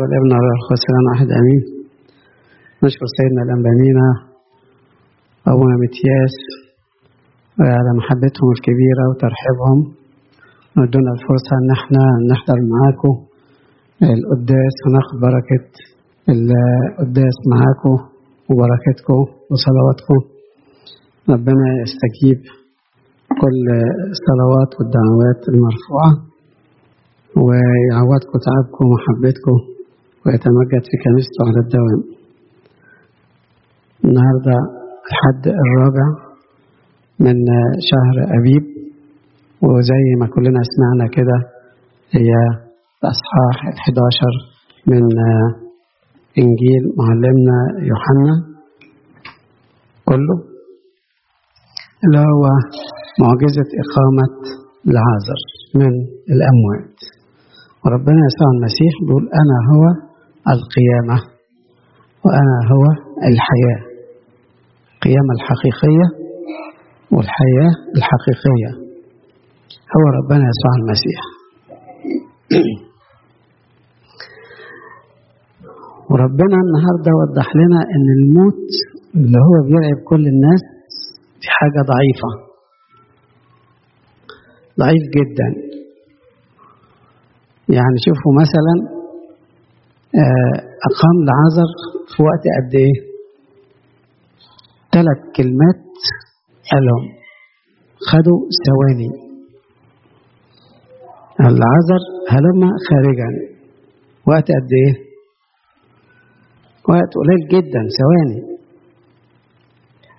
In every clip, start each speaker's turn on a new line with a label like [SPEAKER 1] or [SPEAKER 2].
[SPEAKER 1] والابن على الخسران واحد أمين. نشكر سيدنا الأنبانينا أبونا متياس على محبتهم الكبيرة وترحيبهم. ودونا الفرصة أن إحنا نحضر معاكم القداس وناخد بركة القداس معاكم وبركتكم وصلواتكم. ربنا يستجيب كل الصلوات والدعوات المرفوعة ويعوضكم تعبكم ومحبتكم. ويتمجد في كنيسته على الدوام. النهاردة الحد الرابع من شهر أبيب وزي ما كلنا سمعنا كده هي الأصحاح الحداشر من إنجيل معلمنا يوحنا. كله اللي هو معجزة إقامة العازر من الأموات. وربنا يسوع المسيح بيقول أنا هو القيامة وأنا هو الحياة القيامة الحقيقية والحياة الحقيقية. هو ربنا يسوع المسيح. وربنا النهاردة وضح لنا أن الموت اللي هو بيرعب كل الناس دي حاجة ضعيفة. ضعيف جدا. يعني شوفوا مثلا أقام العذر في وقت قد إيه؟ ثلاث كلمات قالهم خدوا ثواني العذر هلم خارجا وقت قد إيه؟ وقت قليل جدا ثواني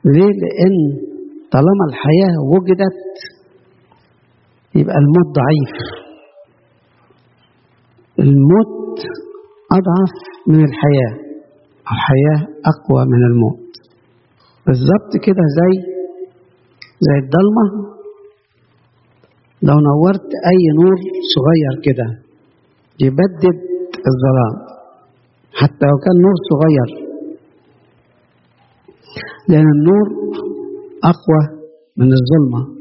[SPEAKER 1] ليه؟ لأن طالما الحياة وجدت يبقى الموت ضعيف الموت أضعف من الحياة. الحياة أقوى من الموت. بالظبط كده زي زي الضلمة. لو نورت أي نور صغير كده يبدد الظلام. حتى لو كان نور صغير. لأن النور أقوى من الظلمة.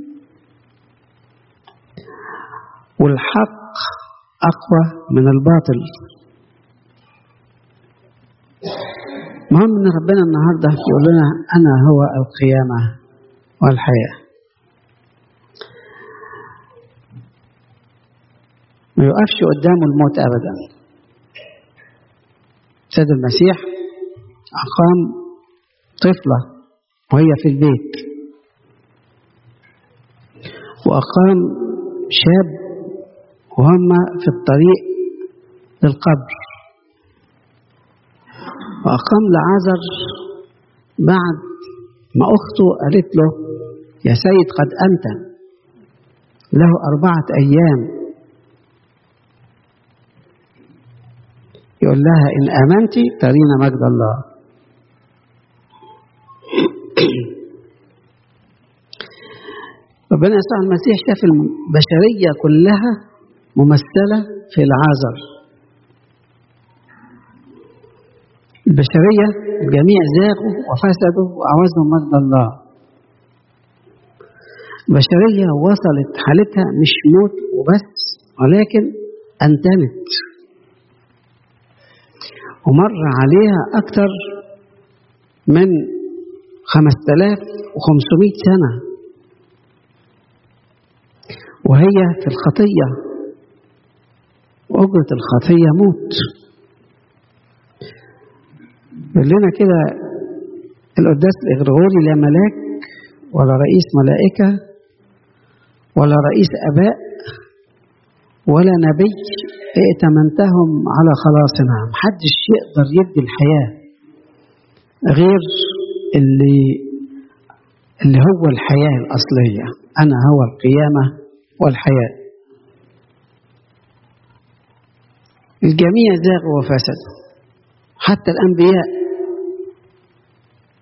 [SPEAKER 1] والحق أقوى من الباطل. مهم إن ربنا النهارده يقول لنا أنا هو القيامة والحياة. ما يقفش قدامه الموت ابدا. سيد المسيح أقام طفلة وهي في البيت. وأقام شاب وهم في الطريق للقبر. وأقام لعازر بعد ما أخته قالت له يا سيد قد أنت له أربعة أيام. يقول لها إن آمنت ترين مجد الله. ربنا يسوع المسيح شاف البشرية كلها ممثلة في العازر. البشرية الجميع زاغوا وفسدوا وأعوزهم مجد الله. البشرية وصلت حالتها مش موت وبس ولكن أنتنت ومر عليها أكثر من 5500 سنة. وهي في الخطية وأجرة الخطية موت. لنا كده القداس الإغريغوري لا ملاك ولا رئيس ملائكة ولا رئيس أباء ولا نبي ائتمنتهم على خلاصنا. محدش يقدر يدي الحياة غير اللي اللي هو الحياة الأصلية. أنا هو القيامة والحياة. الجميع زاغوا وفسدوا. حتى الأنبياء.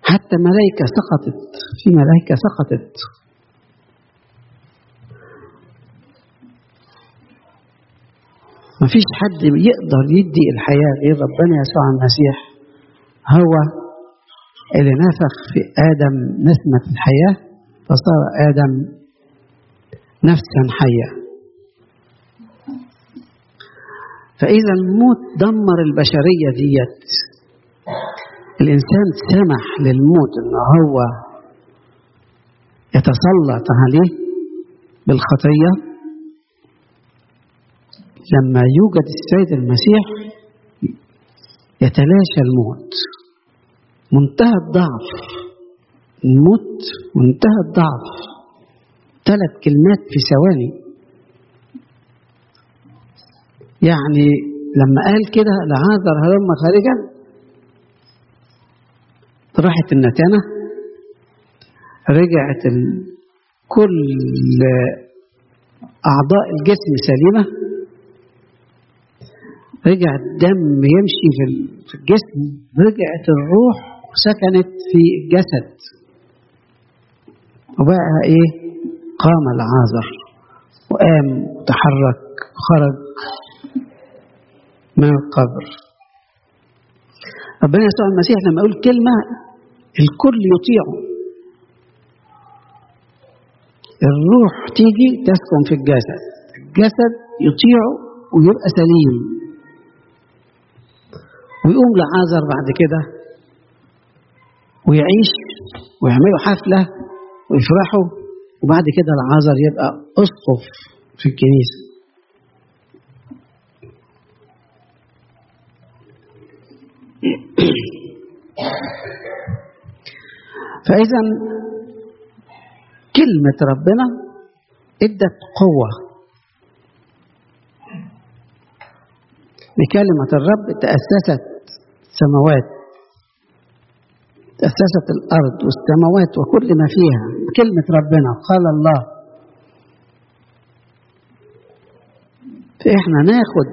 [SPEAKER 1] حتى ملائكة سقطت. في ملائكة سقطت. ما فيش حد يقدر يدي الحياة غير ربنا يسوع المسيح. هو اللي نفخ في آدم نسمة الحياة فصار آدم نفسا حية فإذا الموت دمر البشرية ديت. الإنسان سمح للموت إن هو يتسلط عليه بالخطية. لما يوجد السيد المسيح يتلاشى الموت. منتهى الضعف. الموت منتهى الضعف. ثلاث كلمات في ثواني. يعني لما قال كده لعاذر هلم خارجا راحت النتانة رجعت. كل أعضاء الجسم سليمة رجع الدم يمشي في الجسم رجعت الروح سكنت في الجسد وبقى إيه قام العازر وقام وتحرك خرج من القبر. ربنا يسوع المسيح لما يقول كلمة الكل يطيعه الروح تيجي تسكن في الجسد. الجسد يطيعه ويبقى سليم. ويقوم لعازر بعد كده. ويعيش ويعملوا حفلة ويفرحوا وبعد كده العازر يبقى أسقف في الكنيسة. فإذا كلمة ربنا إدت قوة. بكلمة الرب تأسست السماوات تأسست الأرض والسماوات وكل ما فيها. بكلمة ربنا قال الله. فإحنا ناخد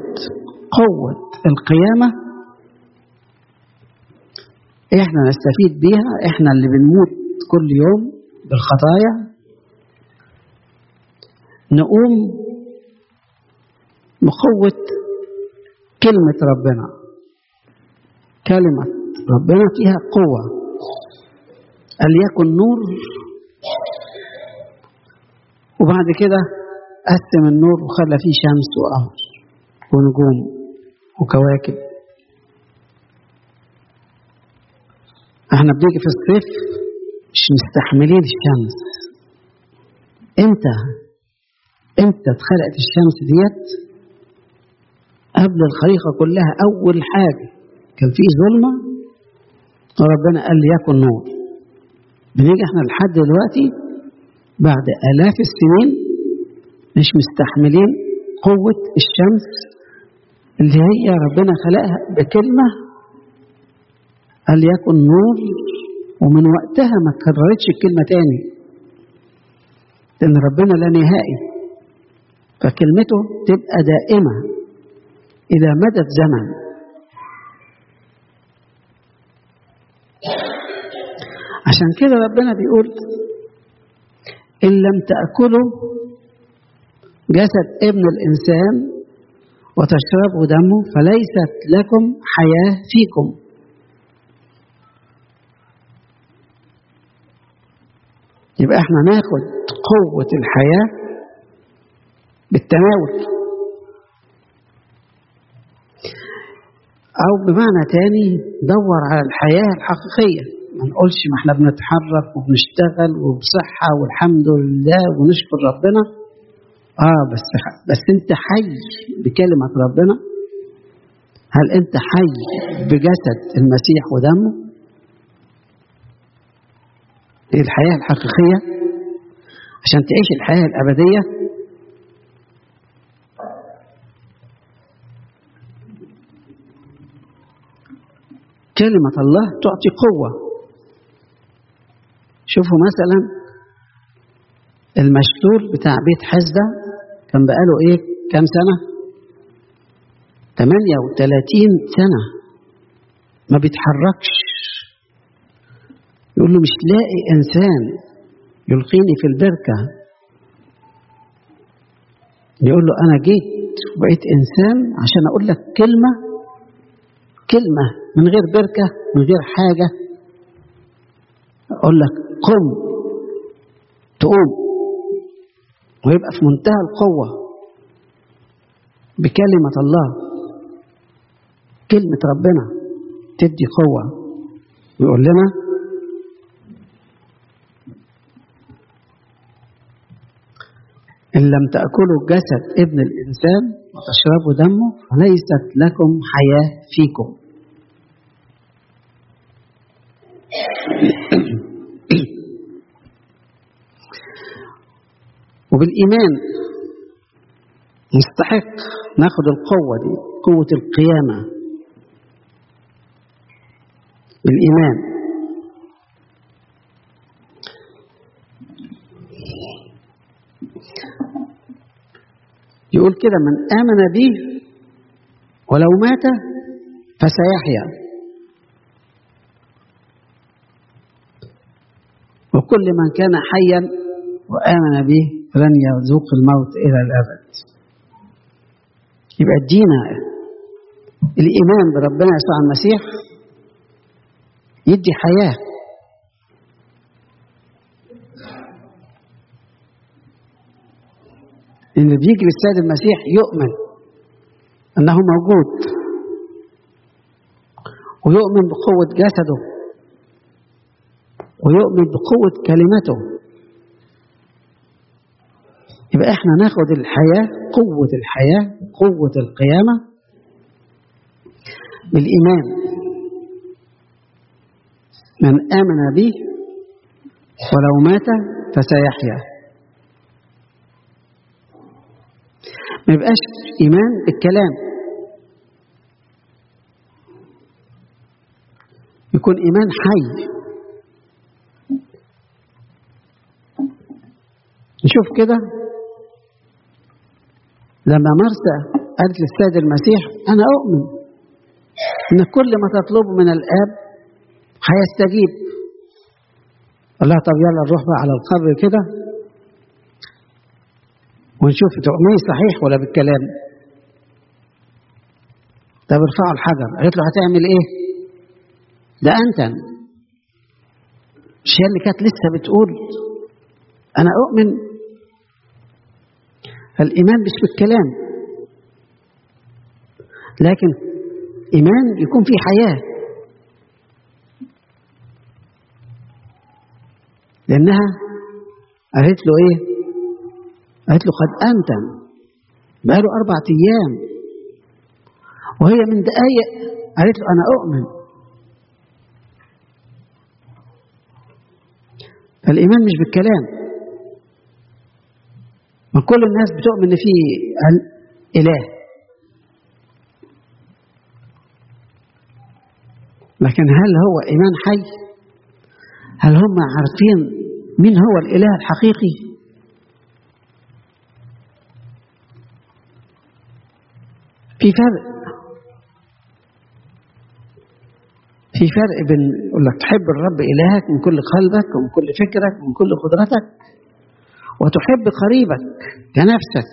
[SPEAKER 1] قوة القيامة إحنا نستفيد بيها إحنا اللي بنموت كل يوم بالخطايا. نقوم بقوة كلمة ربنا. كلمة ربنا فيها قوة. ليكن نور؟ وبعد كده قسم النور وخلى فيه شمس وقمر ونجوم وكواكب. إحنا بنيجي في الصيف مش مستحملين الشمس. إمتى؟ إمتى اتخلقت الشمس ديت؟ قبل الخليقه كلها. أول حاجة كان في ظلمة وربنا قال ليكن نور. بنيجي إحنا لحد دلوقتي بعد آلاف السنين مش مستحملين قوة الشمس اللي هي ربنا خلقها بكلمة قال يكن نور؟ ومن وقتها ما كررتش الكلمة تاني. لأن ربنا لا نهائي. فكلمته تبقى دائمة إلى مدى الزمن عشان كده ربنا بيقول إن لم تاكلوا جسد ابن الإنسان وتشربوا دمه فليست لكم حياة فيكم. يبقى إحنا ناخد قوة الحياة بالتناول. أو بمعنى تاني دور على الحياة الحقيقية. ما نقولش ما إحنا بنتحرك وبنشتغل وبصحة والحمد لله ونشكر ربنا. آه بس بس أنت حي بكلمة ربنا. هل أنت حي بجسد المسيح ودمه؟ دي الحياة الحقيقية؟ عشان تعيش الحياة الأبدية. كلمة الله تعطي قوة. شوفوا مثلا المشلول بتاع بيت حزدة كان بقاله إيه؟ كام سنة؟ 38 سنة. ما بيتحركش. يقول له مش لاقي إنسان يلقيني في البركة. يقول له أنا جيت وبقيت إنسان عشان أقول لك كلمة كلمة من غير بركة من غير حاجة. أقول لك قم تقوم. ويبقى في منتهى القوة بكلمة الله كلمة ربنا تدي قوة. يقول لنا إن لم تأكلوا جسد ابن الإنسان وتشربوا دمه فليست لكم حياة فيكم. وبالإيمان نستحق ناخد القوة دي قوة القيامة. بالإيمان. يقول كده من آمن به ولو مات فسيحيا. وكل من كان حيا وآمن به لن يذوق الموت إلى الأبد. يبقى ادينا الإيمان بربنا يسوع المسيح يدي حياة. إن بيجري السيد المسيح يؤمن أنه موجود ويؤمن بقوة جسده ويؤمن بقوة كلمته. يبقى إحنا ناخد الحياة قوة الحياة قوة القيامة بالإيمان. من آمن به ولو مات فسيحيا. ما يبقاش إيمان بالكلام. يكون إيمان حي. نشوف كده. لما مرسى قالت للسيد المسيح أنا أؤمن إن كل ما تطلبه من الآب هيستجيب. قال لها طب يلا نروح بقى على القبر كده. ونشوف تؤمني صحيح ولا بالكلام. طب ارفعوا الحجر. قالت له هتعمل إيه؟ ده أنت. مش هي اللي كانت لسه بتقول؟ أنا أؤمن. فالايمان مش بالكلام. لكن إيمان يكون فيه حياة. لأنها قالت له إيه؟ قالت له قد أنتم بقاله أربع أيام. وهي من دقايق قالت له أنا أؤمن. فالإيمان مش بالكلام. ما كل الناس بتؤمن إن في إله لكن هل هو إيمان حي؟ هل هم عارفين مين هو الإله الحقيقي؟ في فرق. في فرق بين يقول لك تحب الرب إلهك من كل قلبك ومن كل فكرك ومن كل قدرتك وتحب قريبك كنفسك.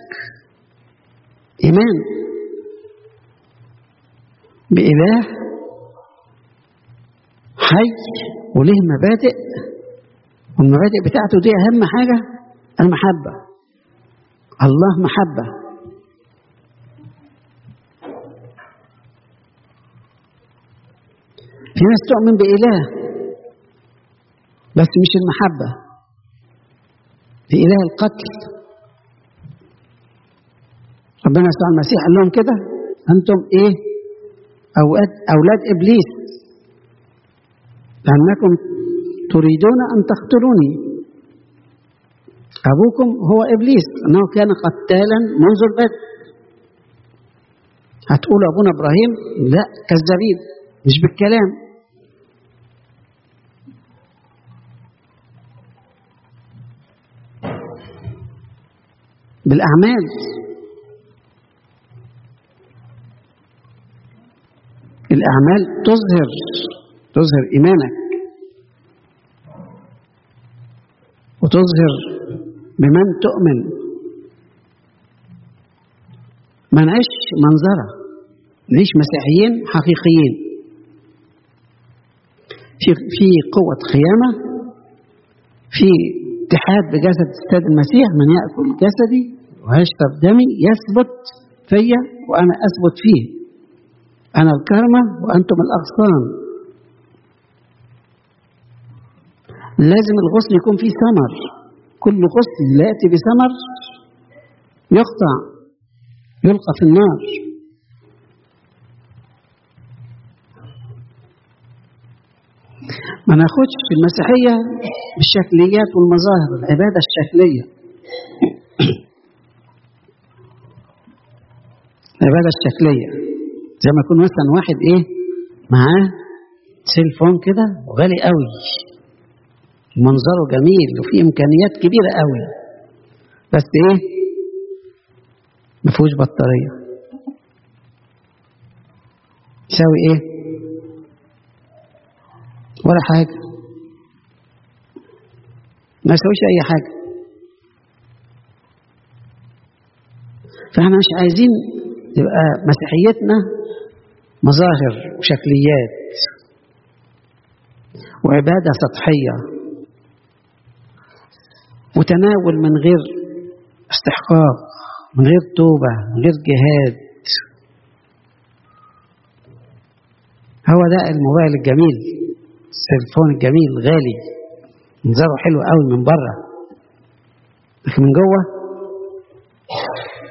[SPEAKER 1] إيمان. بإله حي وله مبادئ والمبادئ بتاعته دي أهم حاجة المحبة. الله محبة. في ناس تؤمن بإله. بس مش المحبة. في إله القتل. ربنا يسوع المسيح قال لهم كده. أنتم إيه؟ أولاد, أولاد إبليس. لأنكم تريدون أن تقتلوني. أبوكم هو إبليس. أنه كان قتالا منذ البدء. هتقولوا أبونا إبراهيم؟ لا كذابين. مش بالكلام. بالأعمال. الأعمال تظهر تظهر إيمانك وتظهر بمن تؤمن. ما نعيش منظرة نعيش مسيحيين حقيقيين. في في قوة قيامة في اتحاد بجسد السيد المسيح من يأكل جسدي ويشرب دمي يثبت فيا وأنا أثبت فيه. أنا الكرمة وأنتم الأغصان. لازم الغصن يكون فيه ثمر. كل غصن لا يأتي بثمر يقطع يلقى في النار. ما ناخدش في المسيحية بالشكليات والمظاهر العبادة الشكلية. العبادة الشكلية. زي ما يكون مثلا واحد إيه معاه سيلفون كده وغالي قوي. منظره جميل وفيه إمكانيات كبيرة قوي. بس إيه ما فيهوش بطارية. يساوي إيه؟ ولا حاجة. ما يسويش أي حاجة. فإحنا مش عايزين تبقى مسيحيتنا مظاهر وشكليات وعبادة سطحية وتناول من غير استحقاق من غير توبة من غير جهاد. هو ده الموبايل الجميل. السيلفون الجميل غالي. منظره حلو قوي من بره. لكن من جوه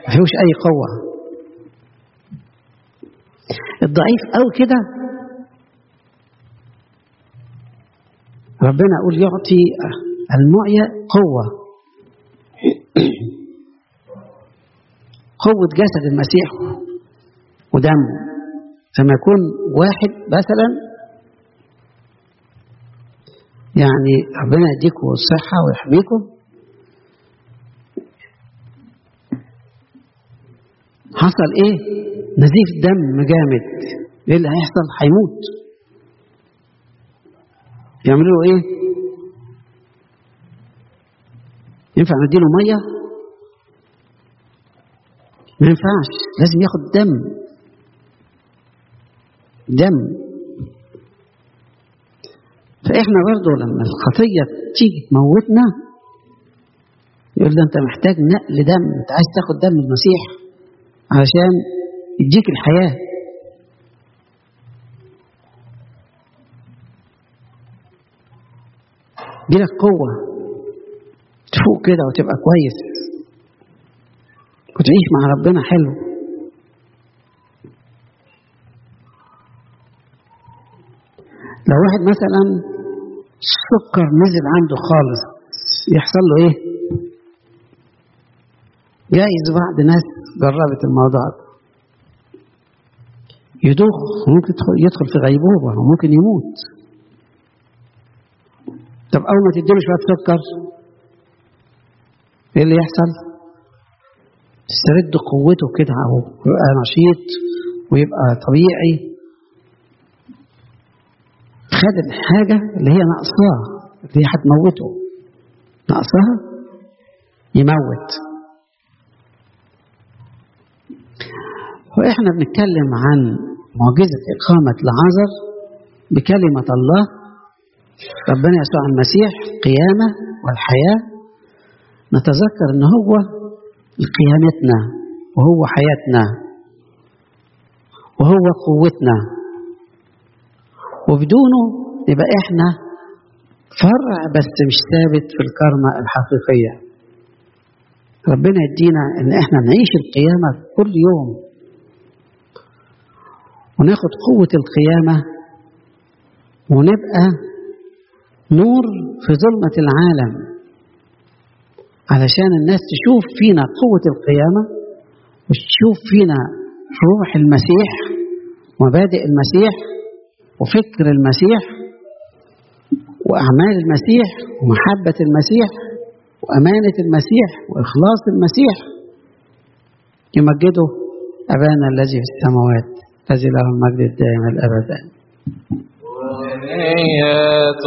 [SPEAKER 1] ما فيهوش أي قوة. الضعيف قوي كده. ربنا يقول يعطي المعيا قوة. قوة جسد المسيح ودمه. لما يكون واحد مثلا يعني ربنا يديكم الصحة ويحميكم حصل إيه؟ نزيف دم جامد. إيه اللي هيحصل؟ هيموت. يعملوا له إيه؟ ينفع نديله مية؟ ما ينفعش. لازم ياخد دم. دم. فاحنا برضه لما الخطية تيجي تموتنا يقول ده انت محتاج نقل دم انت عايز تاخد دم المسيح علشان يديك الحياة. يديلك قوة تفوق كده وتبقى كويس. وتعيش مع ربنا حلو. لو واحد مثلا السكر نزل عنده خالص. يحصل له إيه؟ جايز بعض ناس جربت الموضوع ده. يدوخ ممكن يدخل في غيبوبة وممكن يموت. طب أول ما تديله شوية سكر إيه اللي يحصل؟ تسترد قوته كده ويبقى نشيط ويبقى طبيعي. خد الحاجة اللي هي ناقصاه اللي هي هتموته. ناقصها يموت. وإحنا بنتكلم عن معجزة إقامة العذر بكلمة الله ربنا يسوع المسيح قيامة والحياة. نتذكر إن هو قيامتنا وهو حياتنا وهو قوتنا. وبدونه يبقى إحنا فرع بس مش ثابت في الكرمة الحقيقية. ربنا يدينا إن إحنا نعيش القيامة كل يوم. وناخد قوة القيامة ونبقى نور في ظلمة العالم. علشان الناس تشوف فينا قوة القيامة وتشوف فينا روح المسيح ومبادئ المسيح. وفكر المسيح وأعمال المسيح ومحبة المسيح وأمانة المسيح وإخلاص المسيح يمجده أبانا الذي في السماوات الذي له المجد الدائم الأبد
[SPEAKER 2] نية